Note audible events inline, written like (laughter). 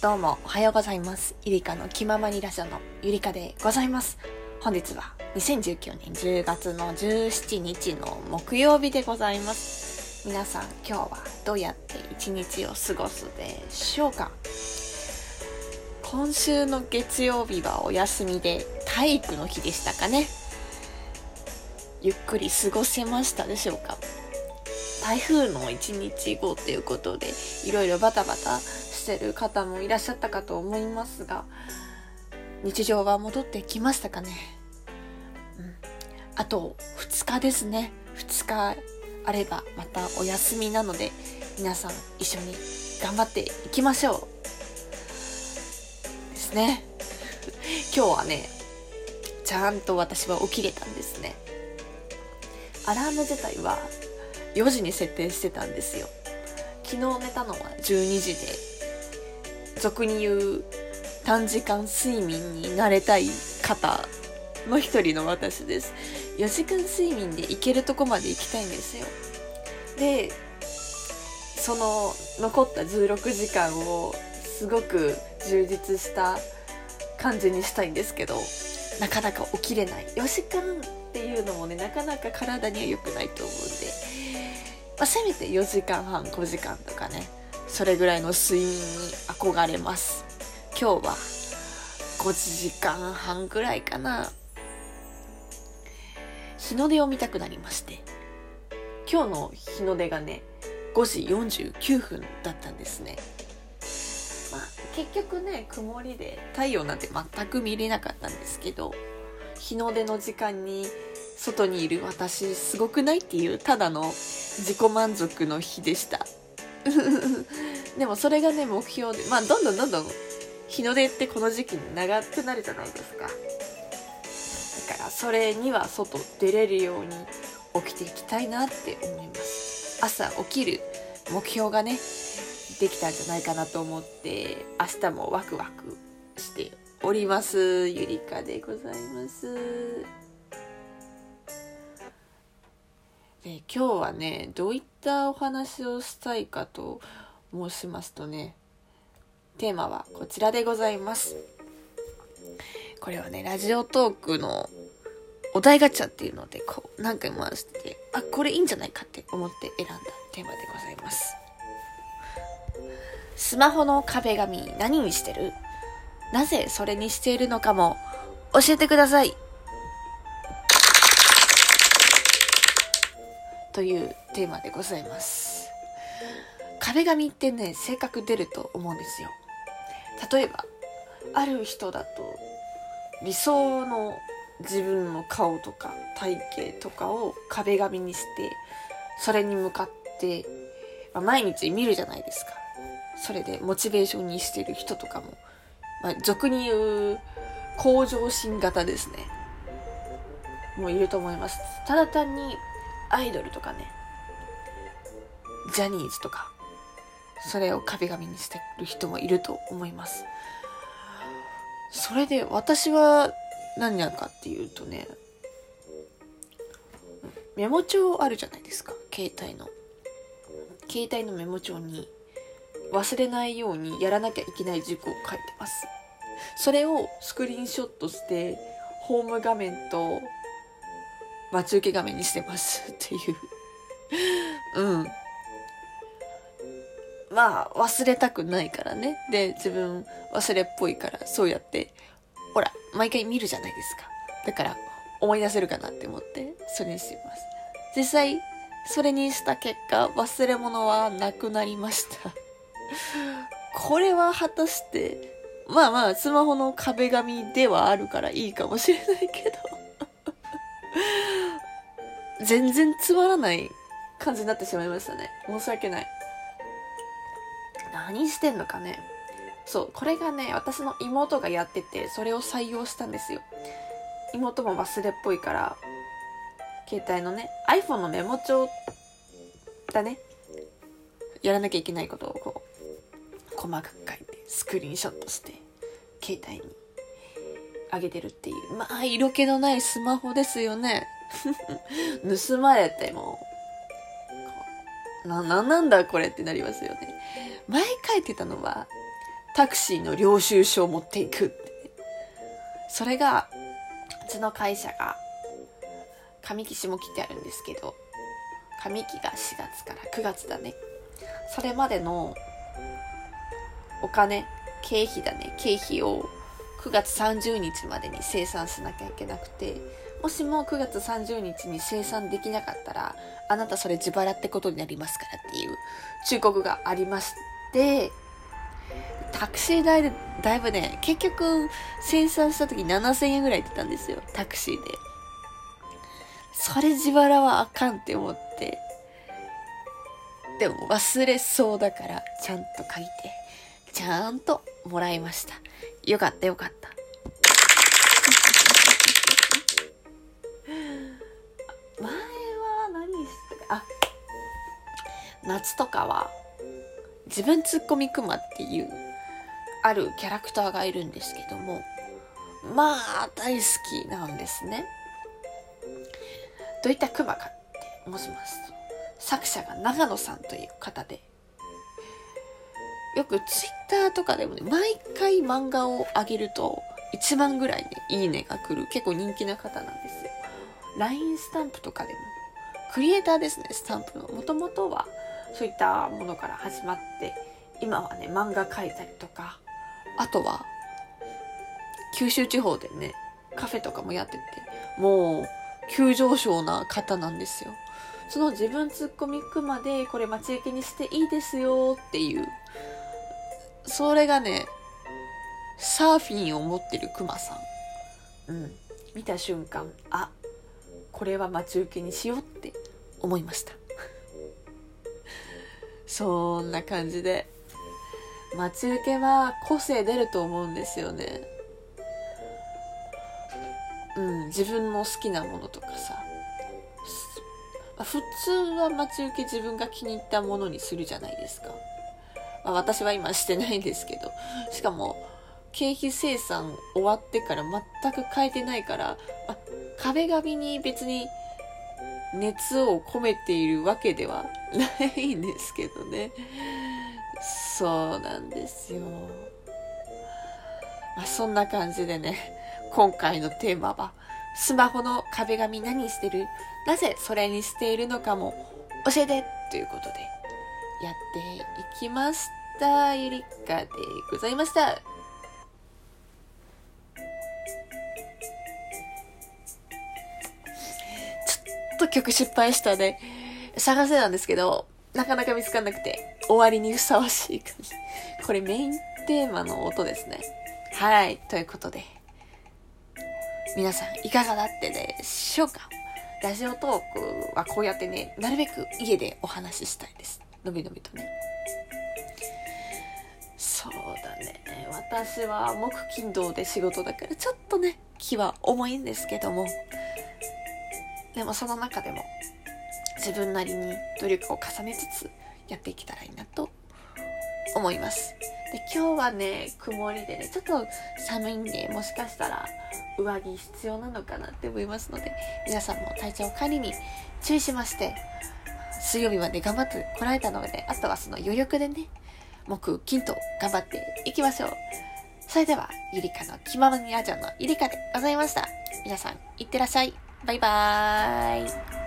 どうもおはようございます。ゆりかの気ままにラジオのゆりかでございます。本日は2019年10月の17日の木曜日でございます。皆さん今日はどうやって一日を過ごすでしょうか？今週の月曜日はお休みで体育の日でしたかねゆっくり過ごせましたでしょうか？台風の1日後ということでいろいろバタバタしてる方もいらっしゃったかと思いますが日常は戻ってきましたかね、うん、あと2日ですね。2日あればまたお休みなので皆さん一緒に頑張っていきましょう。ですね。(laughs) 今日はねちゃんと私は起きれたんですね。アラーム自体は4時に設定してたんですよ。昨日寝たのは12時で俗に言う短時間睡眠になれたい方の一人の私です。4時間睡眠で行けるとこまで行きたいんですよ。でその残った16時間をすごく充実した感じにしたいんですけどなかなか起きれない。4時間っていうのもねなかなか体には良くないと思うんで、まあ、せめて4時間半5時間とかね。それぐらいの睡眠に憧れます。今日は5時間半ぐらいかな。日の出を見たくなりまして。今日の日の出がね5時49分だったんですね。まあ結局ね曇りで太陽なんて全く見れなかったんですけど日の出の時間に外にいる私すごくないっていうただの自己満足の日でした。(laughs) でもそれがね目標でまあどんどんどんどん日の出ってこの時期に長くなるじゃないですか。だからそれには外出れるように起きていきたいなって思います。朝起きる目標がねできたんじゃないかなと思って明日もワクワクしておりますゆりかでございます。で今日はねどういったお話をしたいかと申しますとねテーマはこちらでございます。これはねラジオトークのお題ガチャっていうのでこう何回も回してあこれいいんじゃないかって思って選んだテーマでございます。スマホの壁紙何にしてる？なぜそれにしているのかも教えてください。というテーマでございます。壁紙ってね性格出ると思うんですよ。例えばある人だと理想の自分の顔とか体型とかを壁紙にしてそれに向かって、まあ、毎日見るじゃないですか。それでモチベーションにしてる人とかも、まあ、俗に言う向上心型ですね。もういると思います。ただ単にアイドルとかね。ジャニーズとか。それを壁紙にしてる人もいると思います。それで私は何やかっていうとねメモ帳あるじゃないですか。携帯の。携帯のメモ帳に忘れないようにやらなきゃいけない事項を書いてます。それをスクリーンショットしてホーム画面と待ち受け画面にしてますっていう。うん。まあ忘れたくないからね。で自分忘れっぽいからそうやってほら毎回見るじゃないですか。だから思い出せるかなって思ってそれにしてます。実際それにした結果忘れ物はなくなりました。これは果たしてまあまあスマホの壁紙ではあるからいいかもしれないけど。全然つまらない感じになってしまいましたね。申し訳ない。何してんのかね。そうこれがね私の妹がやっててそれを採用したんですよ。妹も忘れっぽいから携帯のね iPhone のメモ帳だね。やらなきゃいけないことをこう細かく書いてスクリーンショットして携帯にあげてるっていう。まあ色気のないスマホですよね。(laughs) 盗まれてもな、なんなんだこれってなりますよね。前書いてたのは、タクシーの領収書を持っていくって。それが、うちの会社が、上期下期ってあるんですけど、上期が4月から9月だね。それまでのお金、経費だね、経費を9月30日までに生産しなきゃいけなくて、もしも9月30日に生産できなかったら、あなたそれ自腹ってことになりますからっていう忠告がありまして、タクシー代でだいぶね、結局生産した時7000円ぐらい出たんですよ、タクシーで。それ自腹はあかんって思って。でも忘れそうだからちゃんと書いて、ちゃんともらいました。よかったよかった。夏とかは自分ツッコミクマっていうあるキャラクターがいるんですけども、まあ大好きなんですね。どういったクマかって申しますと、作者が長野さんという方で、よくツイッターとかでもね、毎回漫画を上げると1万ぐらいね、いいねが来る結構人気な方なんですよ。LINE スタンプとかでも、クリエイターですね、スタンプの。もともとはそういったものから始まって、今はね、漫画描いたりとか、あとは、九州地方でね、カフェとかもやってて、もう、急上昇な方なんですよ。その自分ツッコミくまで、これ待ち受けにしていいですよっていうそれがね、サーフィンを持ってるクマさん。うん。見た瞬間、あ、これは待ち受けにしようって思いました。そんな感じで、待ち受けは個性出ると思うんですよね。うん、自分の好きなものとかさ。普通は待ち受け自分が気に入ったものにするじゃないですか。まあ、私は今してないんですけど、しかも、経費生産終わってから全く変えてないから、あ、壁紙に別に熱を込めているわけでは (laughs) ないんですけどね。そうなんですよ。まあ、そんな感じでね、今回のテーマは、スマホの壁紙何してる？なぜそれにしているのかも教えてということで、やっていきました。ゆりかでございました。と曲失敗したね。探せたんですけど、なかなか見つかんなくて、終わりにふさわしい感じ。これメインテーマの音ですね。はい。ということで、皆さんいかがだってでしょうか？ラジオトークはこうやってね、なるべく家でお話ししたいです。のびのびとねそうだね私は木金土で仕事だからちょっとね気は重いんですけどもでもその中でも自分なりに努力を重ねつつやっていけたらいいなと思いますで今日はね曇りでねちょっと寒いんでもしかしたら上着必要なのかなって思いますので皆さんも体調管理に注意しまして水曜日まで頑張ってこられたので、あとはその余力でね、木、金と頑張っていきましょう。それでは、ゆりかの気ままにあちゃんのゆりかでございました。皆さん、いってらっしゃい。バイバーイ。